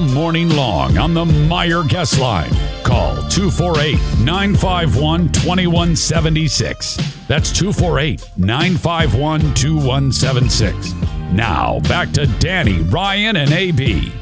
morning long on the Meijer Guest Line. Call 248 951 2176. That's 248 951 2176. Now, back to Danny, Ryan, and AB.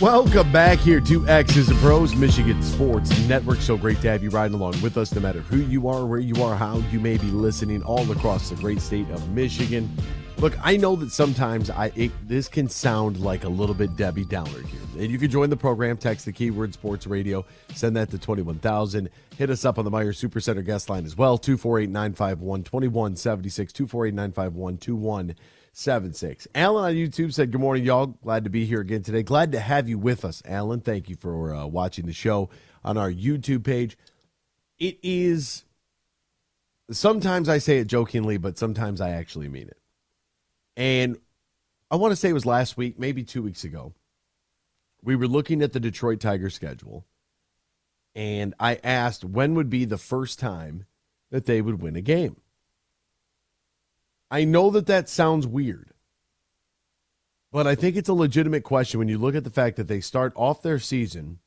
Welcome back here to X's and Bros, Michigan Sports Network. So great to have you riding along with us, no matter who you are, where you are, how you may be listening, all across the great state of Michigan. Look, I know that sometimes I it, this can sound like a little bit Debbie Downer here. And you can join the program, text the keyword sports radio, send that to 21,000. Hit us up on the Meijer Supercenter guest line as well, 248 951 2176, 248 951 2176. Alan on YouTube said, Good morning, y'all. Glad to be here again today. Glad to have you with us, Alan. Thank you for uh, watching the show on our YouTube page. It is, sometimes I say it jokingly, but sometimes I actually mean it. And I want to say it was last week, maybe two weeks ago. We were looking at the Detroit Tigers schedule, and I asked when would be the first time that they would win a game. I know that that sounds weird, but I think it's a legitimate question when you look at the fact that they start off their season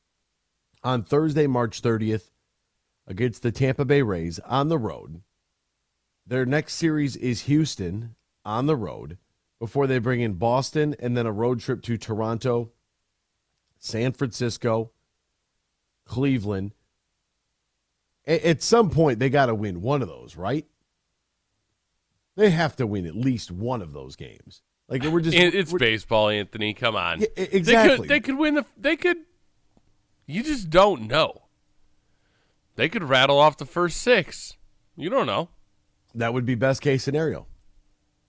on Thursday, March 30th, against the Tampa Bay Rays on the road. Their next series is Houston on the road before they bring in Boston and then a road trip to Toronto, San Francisco, Cleveland. At some point, they got to win one of those, right? They have to win at least one of those games. Like we're just it's we're, baseball, Anthony. Come on, yeah, exactly. They could, they could win the. They could. You just don't know. They could rattle off the first six. You don't know. That would be best case scenario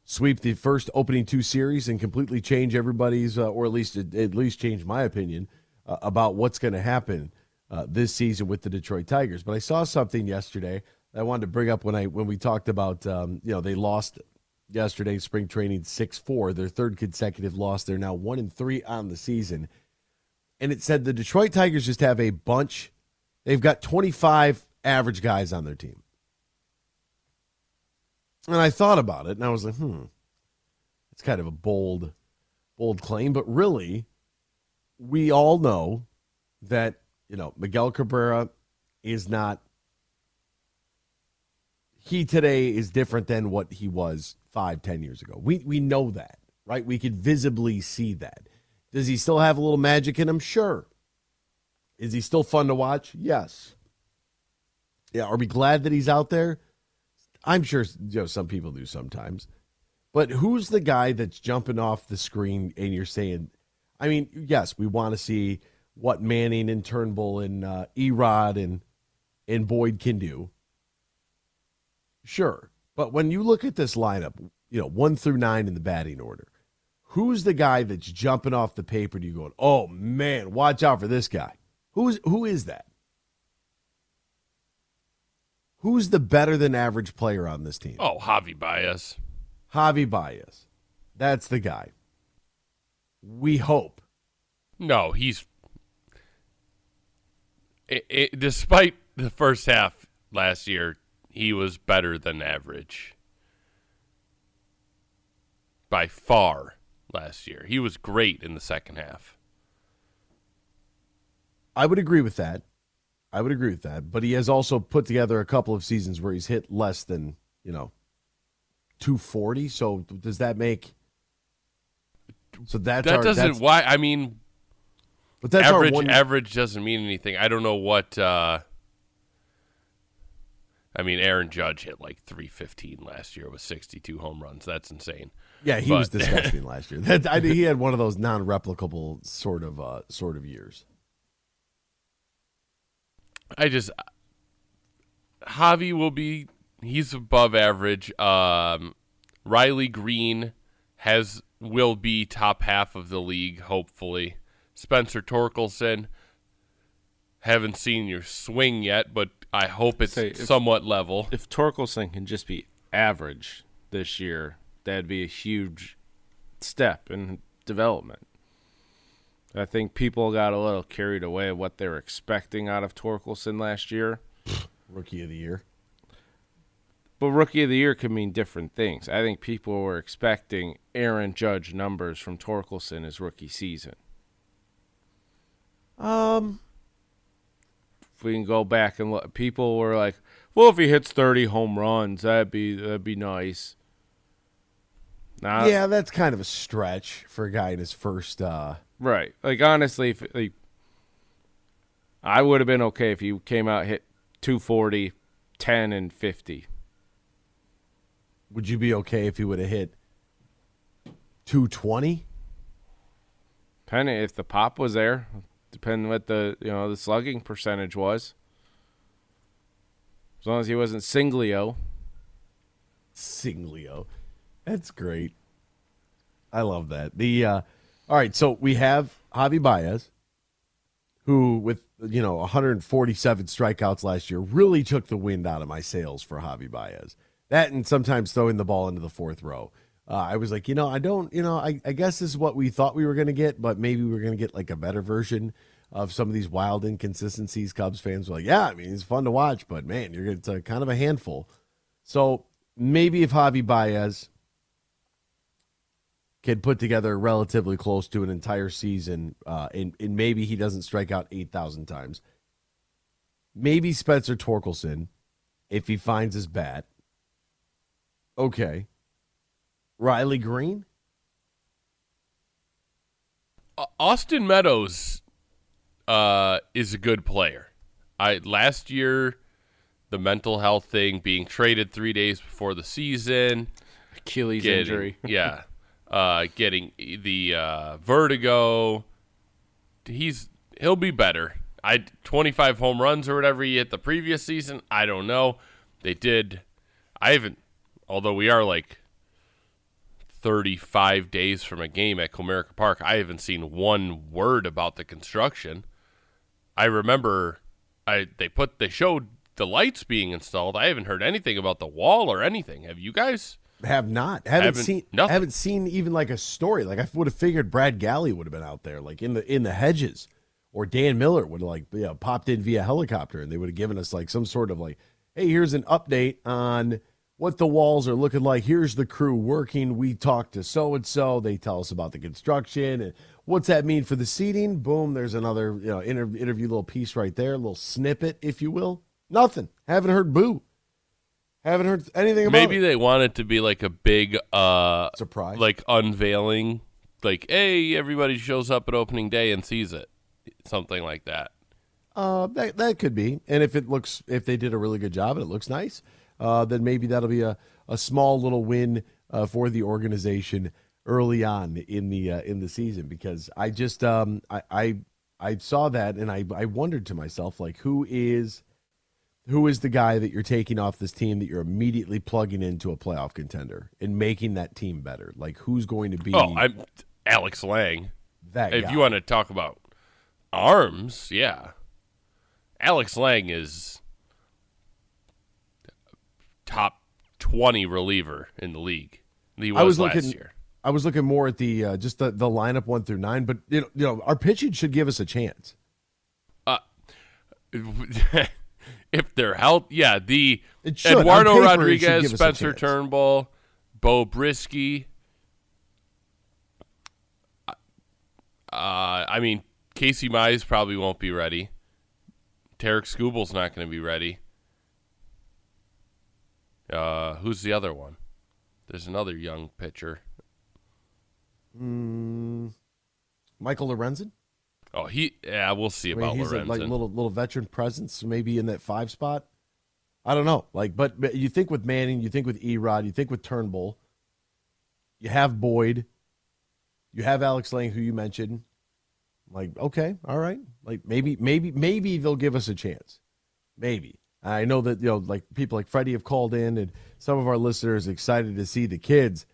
sweep the first opening two series and completely change everybody's, uh, or at least at least change my opinion uh, about what's going to happen uh, this season with the Detroit Tigers. But I saw something yesterday I wanted to bring up when I when we talked about um, you know they lost yesterday spring training six four their third consecutive loss. They're now one and three on the season, and it said the Detroit Tigers just have a bunch. They've got twenty five average guys on their team. And I thought about it and I was like, hmm, it's kind of a bold, bold claim. But really, we all know that, you know, Miguel Cabrera is not, he today is different than what he was five, ten years ago. We, we know that, right? We could visibly see that. Does he still have a little magic in him? Sure. Is he still fun to watch? Yes. Yeah. Are we glad that he's out there? I'm sure you know some people do sometimes. But who's the guy that's jumping off the screen and you're saying, I mean, yes, we want to see what Manning and Turnbull and uh, Erod and and Boyd can do. Sure, but when you look at this lineup, you know one through nine in the batting order, who's the guy that's jumping off the paper? Do you going, oh man, watch out for this guy? Who's who is that? Who's the better than average player on this team? Oh, Javi Baez. Javi Baez. That's the guy. We hope. No, he's. It, it, despite the first half last year, he was better than average. By far last year. He was great in the second half. I would agree with that. I would agree with that. But he has also put together a couple of seasons where he's hit less than, you know, 240. So does that make. So that's that our, doesn't that's, why I mean but that's average one, average doesn't mean anything. I don't know what uh I mean Aaron Judge hit like 315 last year with 62 home runs. That's insane. Yeah, he But- was disgusting last year. That, I, he had one of those non-replicable sort of uh, sort of years. I just Javi will be he's above average. Um, Riley Greene has will be top half of the league hopefully. Spencer Torkelson haven't seen your swing yet, but I hope it's Say, if- somewhat level. If Torkelson can just be average this year, that'd be a huge step in development. I think people got a little carried away what they were expecting out of Torkelson last year. Rookie of the year. But rookie of the year could mean different things. I think people were expecting Aaron Judge numbers from Torkelson his rookie season. Um, If we can go back and look, people were like, "Well, if he hits 30 home runs, that'd be that'd be nice." Nah, yeah, that's kind of a stretch for a guy in his first. uh right. Like honestly, if like, I would have been okay if he came out hit 240, 10 and 50. Would you be okay if he would have hit 220? Depending if the pop was there, depending what the you know the slugging percentage was. As long as he wasn't Singlio. Singlio. That's great. I love that. The uh all right, so we have Javi Baez, who with you know 147 strikeouts last year really took the wind out of my sails for Javi Baez. That and sometimes throwing the ball into the fourth row. Uh, I was like, you know, I don't, you know, I, I guess this is what we thought we were going to get, but maybe we are going to get like a better version of some of these wild inconsistencies. Cubs fans were like, yeah, I mean, it's fun to watch, but man, you're it's a, kind of a handful. So maybe if Javi Baez can put together relatively close to an entire season, uh, and, and maybe he doesn't strike out 8,000 times. Maybe Spencer Torkelson, if he finds his bat. Okay. Riley Greene? Austin Meadows uh, is a good player. I last year, the mental health thing, being traded three days before the season, Achilles getting, injury. yeah, uh, getting the uh, vertigo. He's he'll be better. I 25 home runs or whatever he hit the previous season. I don't know. They did. I haven't. Although we are like 35 days from a game at Comerica Park, I haven't seen one word about the construction. I remember I they put they showed the lights being installed. I haven't heard anything about the wall or anything. Have you guys? Have not. Haven't, Haven't- seen nothing. haven't seen even like a story. Like I would have figured Brad Galli would have been out there, like in the in the hedges. Or Dan Miller would have like you know, popped in via helicopter and they would have given us like some sort of like, hey, here's an update on what the walls are looking like. Here's the crew working. We talked to so and so. They tell us about the construction and what's that mean for the seating. Boom, there's another you know inter- interview little piece right there, a little snippet, if you will. Nothing. Haven't heard boo. Haven't heard anything about Maybe it. they want it to be like a big uh Surprise. like unveiling. Like, hey, everybody shows up at opening day and sees it. Something like that. Uh, that that could be, and if it looks, if they did a really good job and it looks nice, uh, then maybe that'll be a, a small little win uh, for the organization early on in the uh, in the season. Because I just um I I, I saw that and I I wondered to myself like who is who is the guy that you're taking off this team that you're immediately plugging into a playoff contender and making that team better? Like who's going to be Oh, I'm Alex Lange. that If guy? you want to talk about arms, yeah. Alex Lange is top 20 reliever in the league. He was, I was last looking. year. I was looking more at the uh, just the, the lineup one through nine, but you know, you know, our pitching should give us a chance. if they're healthy, yeah, the should. Eduardo paper, Rodriguez, give us a Spencer. Turnbull, Beau Brieske. Uh, I mean, Casey Mize probably won't be ready. Tarik Skubal's not going to be ready. Uh, who's the other one? There's another young pitcher. Michael Lorenzen. Oh, he. Yeah, we'll see I mean, about he's a like little little veteran presence, maybe in that five spot. I don't know. Like, but, but you think with Manning, you think with Erod, you think with Turnbull. You have Boyd. You have Alex Lange, who you mentioned. Like, okay, all right. Like maybe, maybe, maybe they'll give us a chance. Maybe. I know that you know, like people like Freddie have called in, and some of our listeners excited to see the kids.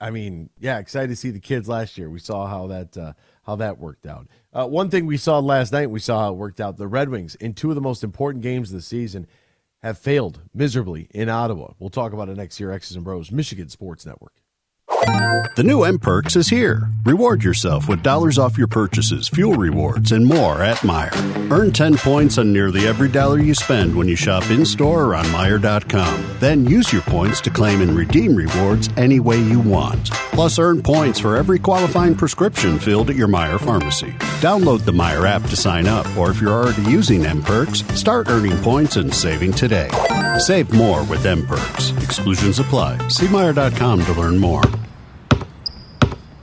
I mean, yeah, excited to see the kids last year. We saw how that uh, how that worked out. Uh, one thing we saw last night, we saw how it worked out. The Red Wings, in two of the most important games of the season, have failed miserably in Ottawa. We'll talk about it next year. X's and Bros, Michigan Sports Network. The new M Perks is here. Reward yourself with dollars off your purchases, fuel rewards, and more at Meijer. Earn 10 points on nearly every dollar you spend when you shop in store or on Meijer.com. Then use your points to claim and redeem rewards any way you want. Plus, earn points for every qualifying prescription filled at your Meijer pharmacy. Download the Meijer app to sign up, or if you're already using M Perks, start earning points and saving today. Save more with M Perks. Exclusions apply. See Meijer.com to learn more.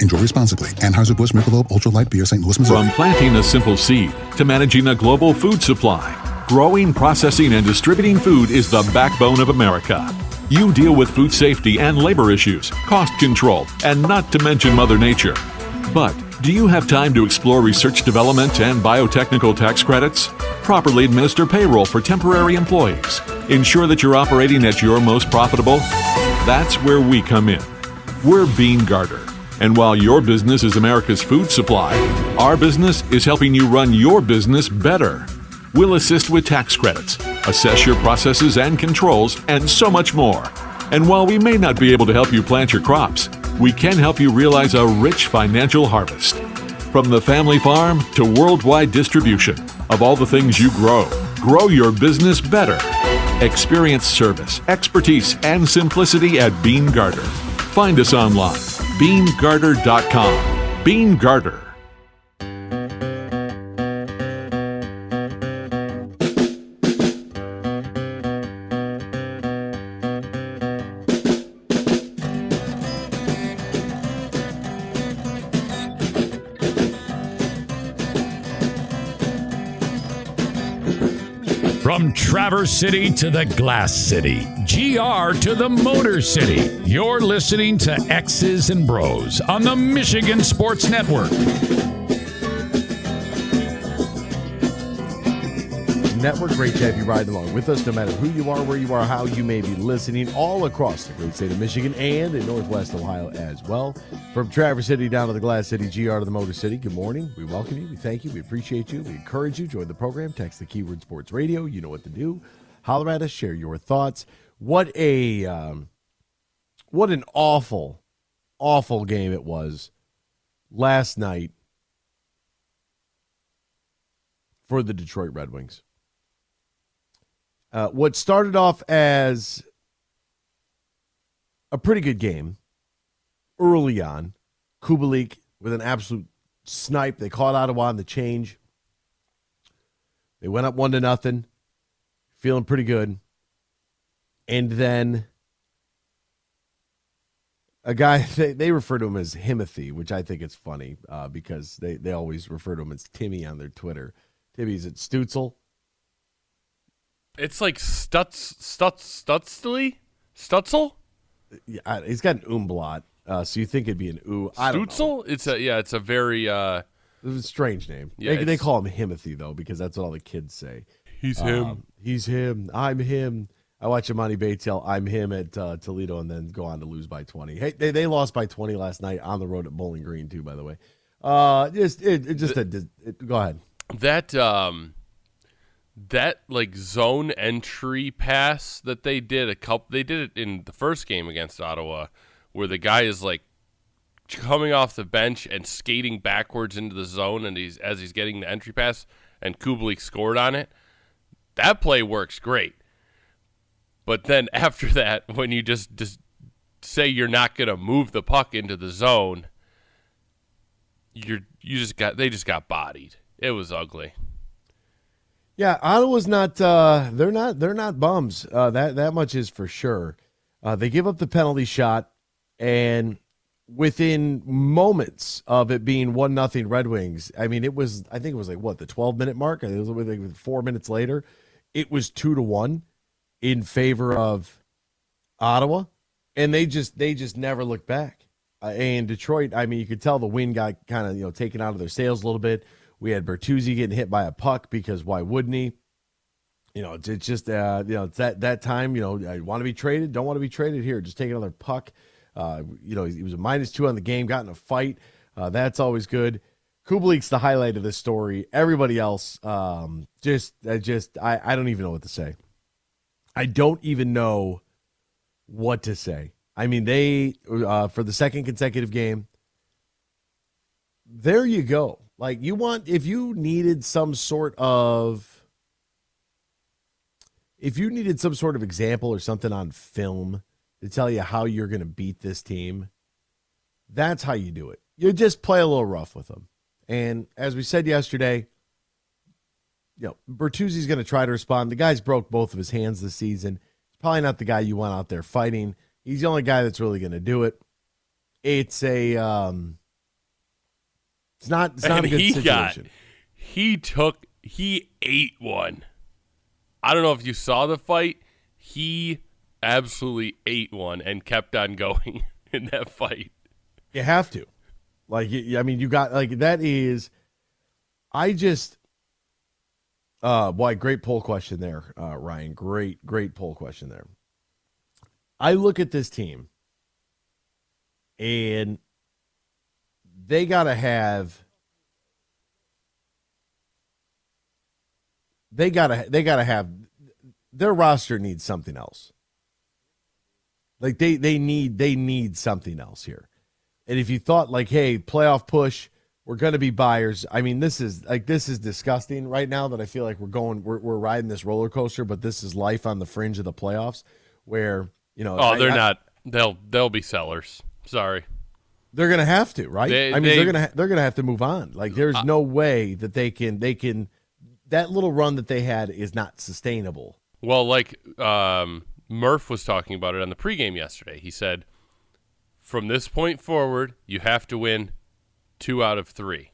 Enjoy responsibly. Anheuser-Busch Michelob Ultra Light Beer, St. Louis, Missouri. From planting a simple seed to managing a global food supply, growing, processing, and distributing food is the backbone of America. You deal with food safety and labor issues, cost control, and not to mention Mother Nature. But do you have time to explore research development and biotechnical tax credits? Properly administer payroll for temporary employees. Ensure that you're operating at your most profitable? That's where we come in. We're Bean Garter. And while your business is America's food supply, our business is helping you run your business better. We'll assist with tax credits, assess your processes and controls, and so much more. And while we may not be able to help you plant your crops, we can help you realize a rich financial harvest. From the family farm to worldwide distribution of all the things you grow, grow your business better. Experience service, expertise, and simplicity at Bean Garter. Find us online beangarter.com. Bean Garter. Traverse City to the Glass City, GR to the Motor City, you're listening to X's and Bros on the Michigan Sports Network. Network. Great to have you riding along with us, no matter who you are, where you are, how you may be listening, all across the great state of Michigan and in Northwest Ohio as well. From Traverse City down to the Glass City, GR to the Motor City. Good morning. We welcome you. We thank you. We appreciate you. We encourage you. Join the program. Text the keyword Sports Radio. You know what to do. Holler at us. Share your thoughts. What a um, what an awful, awful game it was last night for the Detroit Red Wings. Uh, what started off as a pretty good game early on, Kubalik with an absolute snipe. They caught Ottawa on the change. They went up one to nothing, feeling pretty good. And then a guy they, they refer to him as Himothy, which I think is funny uh, because they, they always refer to him as Timmy on their Twitter. Timmy's at Stutzel. It's like Stutz Stutz Stutzley Stutzel Yeah, he's got an umlaut, uh, so you think it'd be an ooh. I don't. Stutzel. It's a yeah. It's a very uh. It's a strange name. Yeah, they, they it's- call him Himothy though because that's what all the kids say. He's Um, he's him. I'm him. I watch Emoni Bates yell, "I'm him" at uh, Toledo, and then go on to lose by 20. Hey, they, they lost by 20 last night on the road at Bowling Green too. By the way, uh, just it, it just a, it, go ahead. that um that like zone entry pass that they did a couple they did it in the first game against Ottawa where the guy is like coming off the bench and skating backwards into the zone and he's as he's getting the entry pass and Kubalik scored on it that play works great. But then after that when you just just say you're not going to move the puck into the zone you're you just got they just got bodied. It was ugly Yeah, Ottawa's not. Uh, they're not. They're not bums. Uh, that that much is for sure. Uh, they give up the penalty shot, and within moments of it being one nothing Red Wings, I mean, it was. I think it was like what the twelve minute mark. It was like four minutes later. It was two to one in favor of Ottawa, and they just they just never looked back. Uh, and Detroit, I mean, you could tell the wind got kind of you know taken out of their sails a little bit We had Bertuzzi getting hit by a puck because why wouldn't he? You know, it's, just uh, you know it's that that time. You know, I want to be traded, don't want to be traded here. Just take another puck. Uh, you know, he was a minus two on the game, got in a fight. Uh, that's always good. Kubalik's the highlight of this story. Everybody else, um, just, I just, I, I don't even know what to say. I don't even know what to say. I mean, they uh, for the second consecutive game. There you go. Like you want, if you needed some sort of, if you needed some sort of example or something on film to tell you how you're going to beat this team, that's how you do it. You just play a little rough with them. And as we said yesterday, you know, Bertuzzi's going to try to respond. The guy's broke both of his hands this season. He's probably not the guy you want out there fighting. He's the only guy that's really going to do it. It's a um it's not it's not and a good he situation. got he took he ate one. I don't know if you saw the fight. He absolutely ate one and kept on going in that fight. You have to. Like, I mean, you got like that is. I just. Uh, boy, great poll question there, uh, Ryan. Great, great poll question there. I look at this team, and they got to have. They gotta. They gotta have. Their roster needs something else. Like they they need they need something else here. And if you thought like, hey, playoff push, we're going to be buyers. I mean, this is like this is disgusting right now that I feel like we're going we're we're riding this roller coaster, but this is life on the fringe of the playoffs where, you know, Oh, they're I- I- not. They'll they'll be sellers. Sorry. They're going to have to, right? They- I mean, they- are going to they're going to have to move on. Like there's no way that they can they can that little run that they had is not sustainable. Well, like um, Murph was talking about it on the pregame yesterday. He said, from this point forward, you have to win two out of three.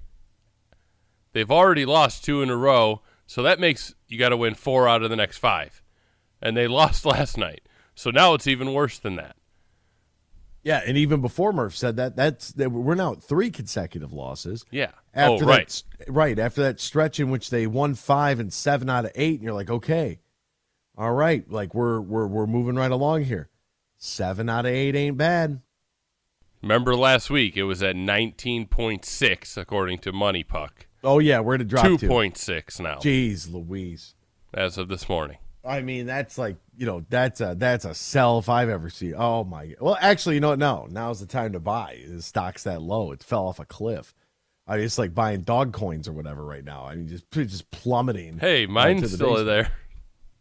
They've already lost two in a row, so that makes you got to win four out of the next five. And they lost last night. So now it's even worse than that. Yeah, and even before Murph said that, that's that we're now at three consecutive losses. Yeah. After oh, right. that, right after that stretch in which they won five and seven out of eight, and you're like, okay, all right, like we're we're we're moving right along here. Seven out of eight ain't bad. Remember last week, it was at 19.6, according to Money Puck. Oh yeah, where to drop 2.6 now, Jeez, Louise. as of this morning. I mean, that's like you know, that's a that's a sell if I've ever seen. Oh my! Well, actually, you know what? No, now's the time to buy. The stock's that low; it fell off a cliff. I mean, it's like buying dog coins or whatever right now. I mean, just just plummeting. Hey, mine's the still basement. there.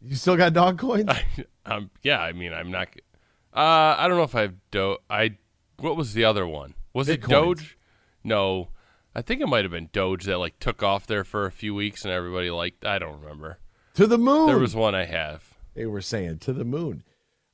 You still got dog coins? I, um, yeah, I mean, I'm not. Uh, I don't know if I have Do. I what was the other one? Was it Bitcoins. Doge? No, I think it might have been Doge that like took off there for a few weeks and everybody liked. I don't remember. To the moon. There was one I have. they were saying to the moon.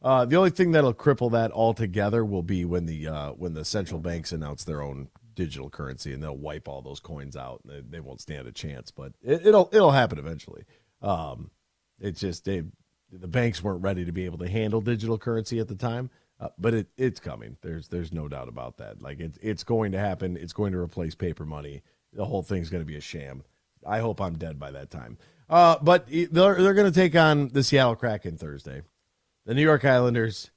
Uh, the only thing that'll cripple that altogether will be when the uh, when the central banks announce their own digital currency and they'll wipe all those coins out. They, they won't stand a chance, but it, it'll it'll happen eventually. Um, it's just they the banks weren't ready to be able to handle digital currency at the time, uh, but it it's coming. There's there's no doubt about that. Like it's it's going to happen. It's going to replace paper money. The whole thing's going to be a sham. I hope I'm dead by that time. Uh, but they're they're going to take on the Seattle Kraken Thursday, the New York Islanders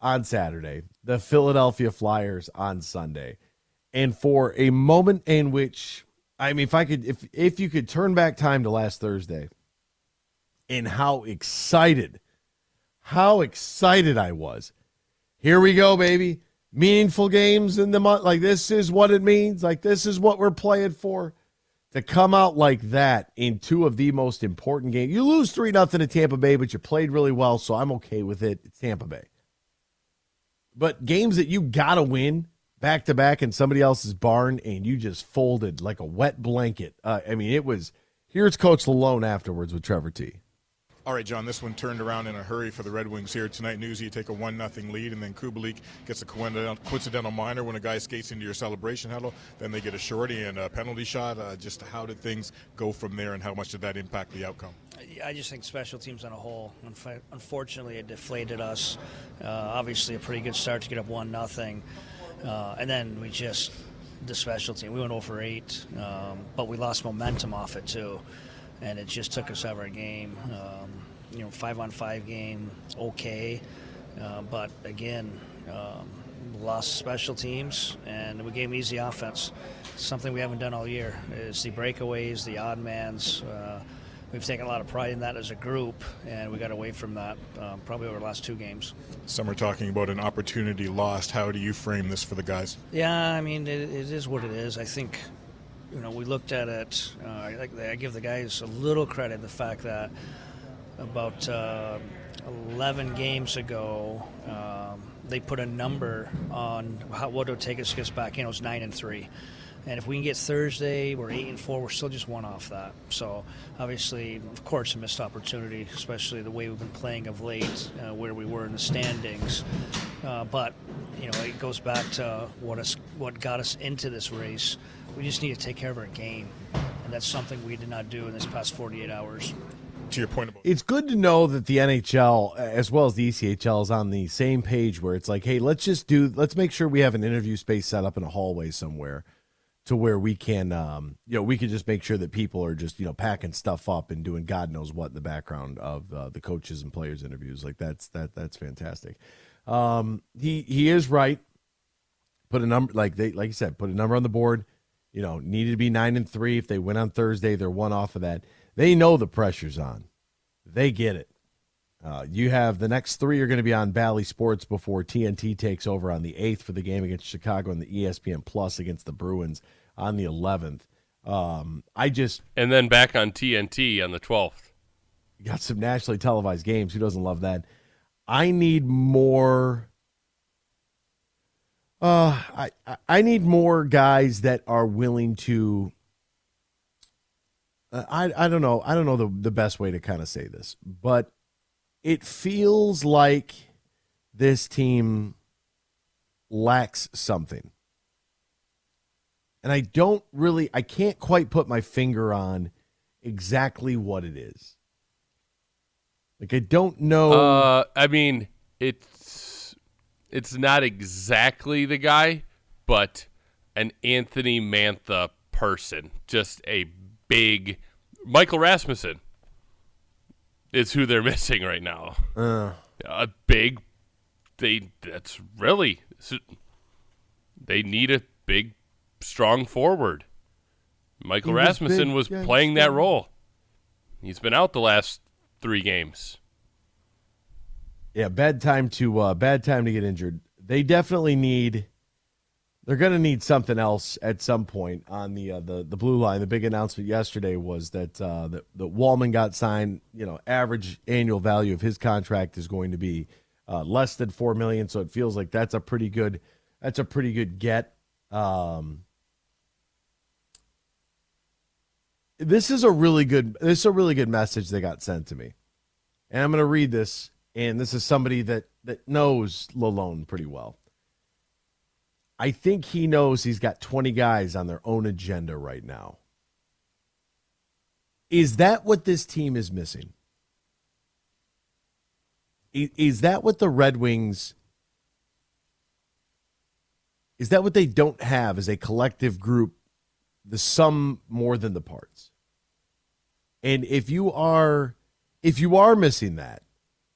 on Saturday, the Philadelphia Flyers on Sunday, and for a moment in which I mean, if I could, if if you could turn back time to last Thursday, and how excited, how excited I was. Here we go, baby. Meaningful games in the month. Like this is what it means. Like this is what we're playing for. To come out like that in two of the most important games. You lose three nothing to Tampa Bay, but you played really well, so I'm okay with it. It's Tampa Bay. But games that you gotta win back to back in somebody else's barn, and you just folded like a wet blanket. Uh, I mean, it was. Here's Coach Lalonde afterwards with Trevor T. All right, John, this one turned around in a hurry for the Red Wings here tonight. News you take a 1 0 lead, and then Kubalik gets a coincidental, minor when a guy skates into your celebration huddle. Then they get a shorty and a penalty shot. Uh, just how did things go from there, and how much did that impact the outcome? I just think special teams on a whole, unfortunately, it deflated us. Uh, obviously, a pretty good start to get up one nothing, uh, and then we just the special team. We went over eight, um, but we lost momentum off it too, and it just took us out of our game. Um, you know, five on five game, okay, uh, but again, um, lost special teams, and we gave them easy offense. Something we haven't done all year is the breakaways, the odd mans. Uh, we've taken a lot of pride in that as a group, and we got away from that um, probably over the last two games. Some are talking about an opportunity lost. How do you frame this for the guys? Yeah, I mean, it, it is what it is. I think, you know, we looked at it. Uh, I, I give the guys a little credit the fact that about uh, 11 games ago, um, they put a number on how, what it would take us to get back in. It was nine and three. And if we can get Thursday, we're eight and four. We're still just one off that. So obviously, of course, a missed opportunity, especially the way we've been playing of late, uh, where we were in the standings. Uh, but you know, it goes back to what us, what got us into this race. We just need to take care of our game, and that's something we did not do in this past 48 hours. To your point about It's good to know that the NHL as well as the ECHL is on the same page where it's like, hey, let's just do let's make sure we have an interview space set up in a hallway somewhere to where we can um you know, we can just make sure that people are just, you know, packing stuff up and doing God knows what in the background of uh, the coaches and players interviews. Like that's that that's fantastic. Um he he is right. Put a number like they like you said, put a number on the board. You know, needed to be 9 and 3 if they win on Thursday, they're one off of that. They know the pressure's on. They get it. Uh, you have the next three are going to be on Bally Sports before TNT takes over on the 8th for the game against Chicago and the ESPN Plus against the Bruins on the 11th. Um, I just And then back on TNT on the 12th. got some nationally televised games. Who doesn't love that? I need more. Uh, I I- need more guys that are willing to. Uh, I I don't know. I don't know the the best way to kind of say this, but it feels like this team lacks something. And I don't really I can't quite put my finger on exactly what it is. Like I don't know Uh, I mean, it's it's not exactly the guy, but an Anthony Mantha person, just a big Michael Rasmussen is who they're missing right now. uh, A big they that's really they need a big strong forward. Michael He was Rasmussen big was and playing that role. He's been out the last 3 games. Yeah, bad time to uh, bad time to get injured. They definitely need. They're going to need something else at some point on the uh, the the blue line. The big announcement yesterday was that uh, that that Walman got signed. You know, average annual value of his contract is going to be uh, less than four million. So it feels like that's a pretty good that's a pretty good get. Um, this is a really good this is a really good message they got sent to me, and I'm going to read this and this is somebody that that knows Lalonde pretty well. I think he knows he's got 20 guys on their own agenda right now. Is that what this team is missing? Is that what the Red Wings is that what they don't have as a collective group the sum more than the parts? And if you are if you are missing that,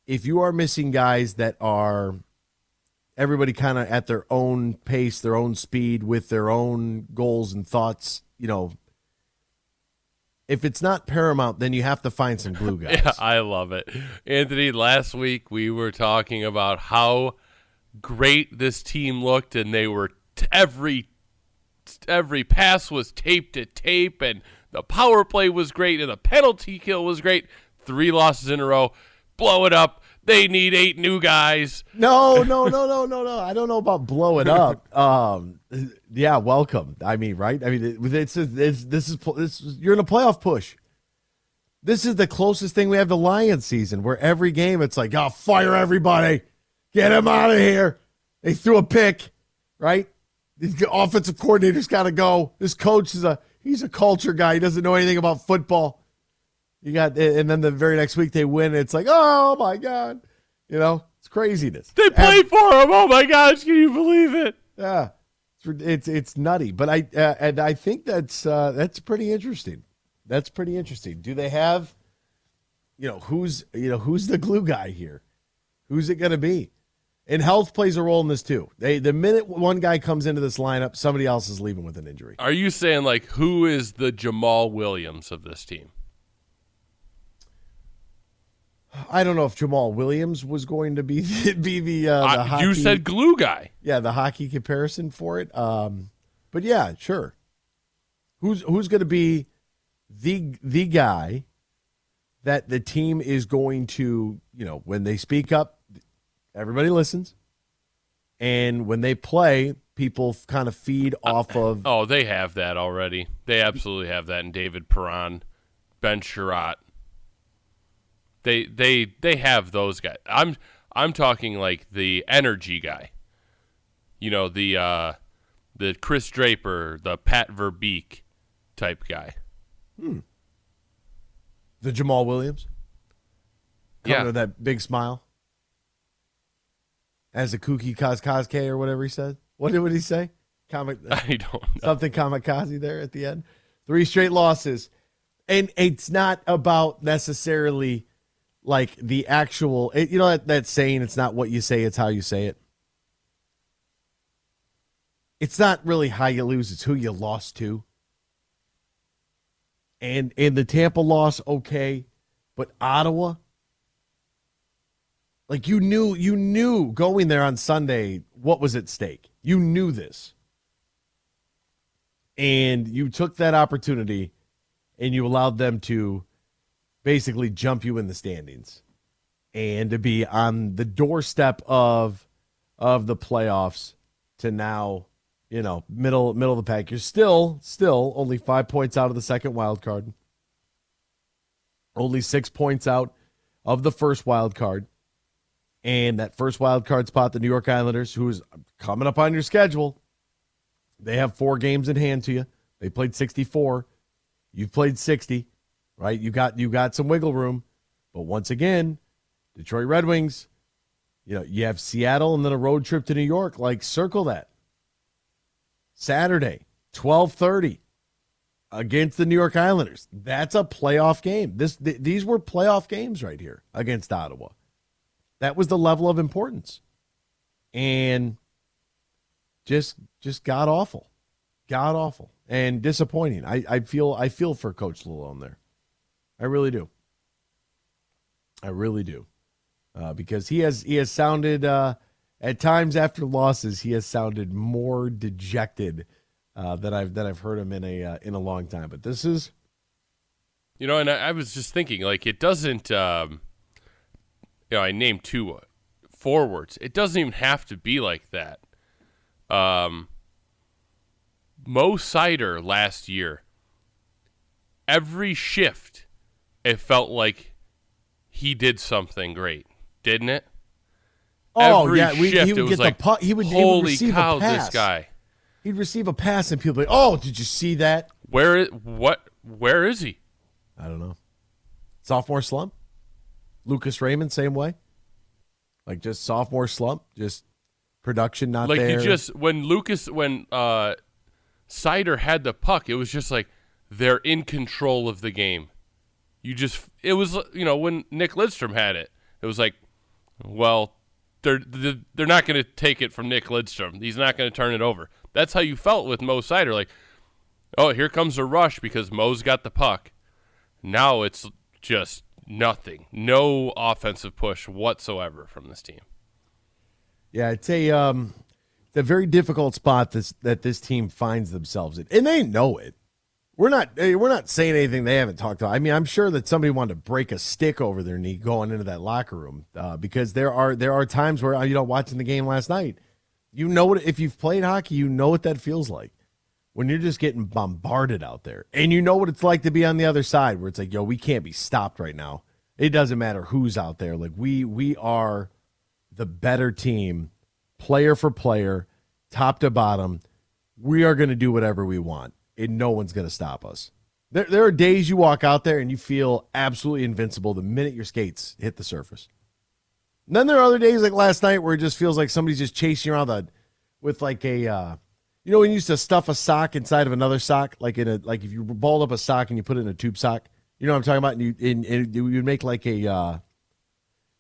if you are missing guys that are everybody kind of at their own pace, their own speed, with their own goals and thoughts, you know, if it's not paramount, then you have to find some glue guys. Yeah, I love it. Anthony, last week we were talking about how great this team looked and they were t- every every pass was taped to tape and the power play was great and the penalty kill was great. 3 losses in a row. Blow it up. They need eight new guys. No, no, no, no, no, no. I don't know about blow it up. Um, yeah, welcome. I mean, right? I mean, it, it's, it's this is this is- you're in a playoff push. This is the closest thing we have to Lions season, where every game it's like, oh, fire everybody, get him out of here. They threw a pick, right? The offensive coordinator's got to go. This coach is a he's a culture guy. He doesn't know anything about football. You got, and then the very next week they win. It's like, oh my god, you know, it's craziness. They play for him. Oh my gosh, can you believe it? Yeah, it's it's nutty, but I uh, and I think that's uh, that's pretty interesting. That's pretty interesting. Do they have, you know, who's you know who's the glue guy here? Who's it going to be? And health plays a role in this too. They the minute one guy comes into this lineup, somebody else is leaving with an injury. Are you saying like who is the Jamaal Williams of this team? I don't know if Jamaal Williams was going to be the, be the, uh, the Uh, hockey, you said glue guy. yeah the hockey comparison for it. Um, but yeah, sure. Who's who's going to be the the guy that the team is going to you know when they speak up, everybody listens, and when they play, people kind of feed off of. Oh, they have that already. They absolutely have that in David Perron, Ben Chiarot. They they they have those guys. I'm I'm talking like the energy guy. You know the uh, the Chris Draper, the Pat Verbeek type guy. The Jamaal Williams? Coming Yeah. with that big smile. As a kooky Kazkazke or whatever he said. What did what he say? Comic I don't know. something kamikaze there at the end. Three straight losses. And it's not about necessarily like the actual it, you know that, that saying it's not what you say, it's how you say it. It's not really how you lose, it's who you lost to. And and the Tampa loss, okay, but Ottawa, like you knew you knew going there on Sunday what was at stake. You knew this. And you took that opportunity and you allowed them to basically jump you in the standings and to be on the doorstep of of the playoffs to now you know middle middle of the pack. You're still still only five points out of the second wild card. Only six points out of the first wild card. And that first wild card spot the new york islanders who is coming up on your schedule they have four games in hand to you. They played 64 you've played 60 right? You got you got some wiggle room. But once again detroit red wings you know you have seattle and then a road trip to new york. Like circle that. Saturday 1230 against the new york islanders. That's a playoff game. This th- these were playoff games right here against ottawa. That was the level of importance. And just just god awful. God awful and disappointing. I, I feel i feel for coach lalonde there i really do i really do uh, because he has he has sounded uh, at times after losses he has sounded more dejected uh, than I've than I've heard him in a uh, in a long time. But this is You know, and I, I was just thinking, like, it doesn't. Um, you know, I named two uh, forwards. It doesn't even have to be like that. Um, Mo Seider last year. Every shift, it felt like he did something great, didn't it? oh Every yeah we, shift, he would get like, the puck he would, he would receive cow, a pass. this guy. he'd receive a pass and people would be like, oh did you see that Where is what? Where is he? I don't know sophomore slump Lucas Raymond same way like just sophomore slump just production not like there you just when Lucas when uh Seider had the puck, it was just like they're in control of the game. You just it was you know when Nick Lidstrom had it, it was like, well, they're they're not going to take it from Nick Lidstrom. He's not going to turn it over. That's how you felt with Mo Seider. Like, oh, here comes a rush because Mo's got the puck. Now it's just nothing, no offensive push whatsoever from this team. Yeah, it's a um, it's a very difficult spot this that this team finds themselves in, and they know it. We're not eh, we're not saying anything they haven't talked about. I mean, I'm sure that somebody wanted to break a stick over their knee going into that locker room uh, because there are there are times where uh, you know watching the game last night, you know what if you've played hockey, you know what that feels like when you're just getting bombarded out there, and you know what it's like to be on the other side where it's like, yo, we can't be stopped right now. It doesn't matter who's out there. Like we we are the better team, player for player, top to bottom. We are going to do whatever we want, and no one's going to stop us. There, there are days you walk out there and you feel absolutely invincible the minute your skates hit the surface. And then there are other days like last night where it just feels like somebody's just chasing you around the, with like a, uh, You know when you used to stuff a sock inside of another sock, like in a like if you balled up a sock and you put it in a tube sock. You know what I'm talking about? And you and, and you'd make like a uh,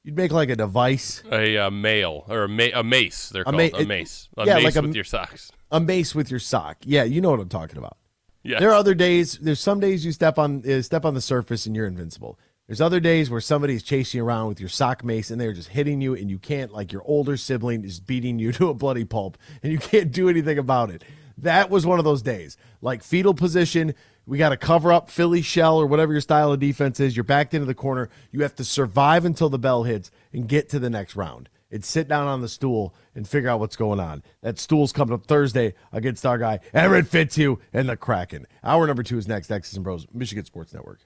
you'd make like a device, A uh, mail or a, ma- a mace. They're called ma- a mace. A yeah, mace like a- with your socks. a mace with your sock. Yeah, you know what I'm talking about. Yeah. There are other days. There's some days you step on uh, step on the surface and you're invincible. There's other days where somebody is chasing you around with your sock mace and they're just hitting you and you can't like your older sibling is beating you to a bloody pulp and you can't do anything about it. That was one of those days. Like fetal position, we got to cover up Philly shell or whatever your style of defense is. You're backed into the corner. You have to survive until the bell hits and get to the next round. It's sit down on the stool and figure out what's going on. That stool's coming up Thursday against our guy, Everett Fitzhugh and the Kraken. Hour number two is next. X's and Bros, Michigan Sports Network.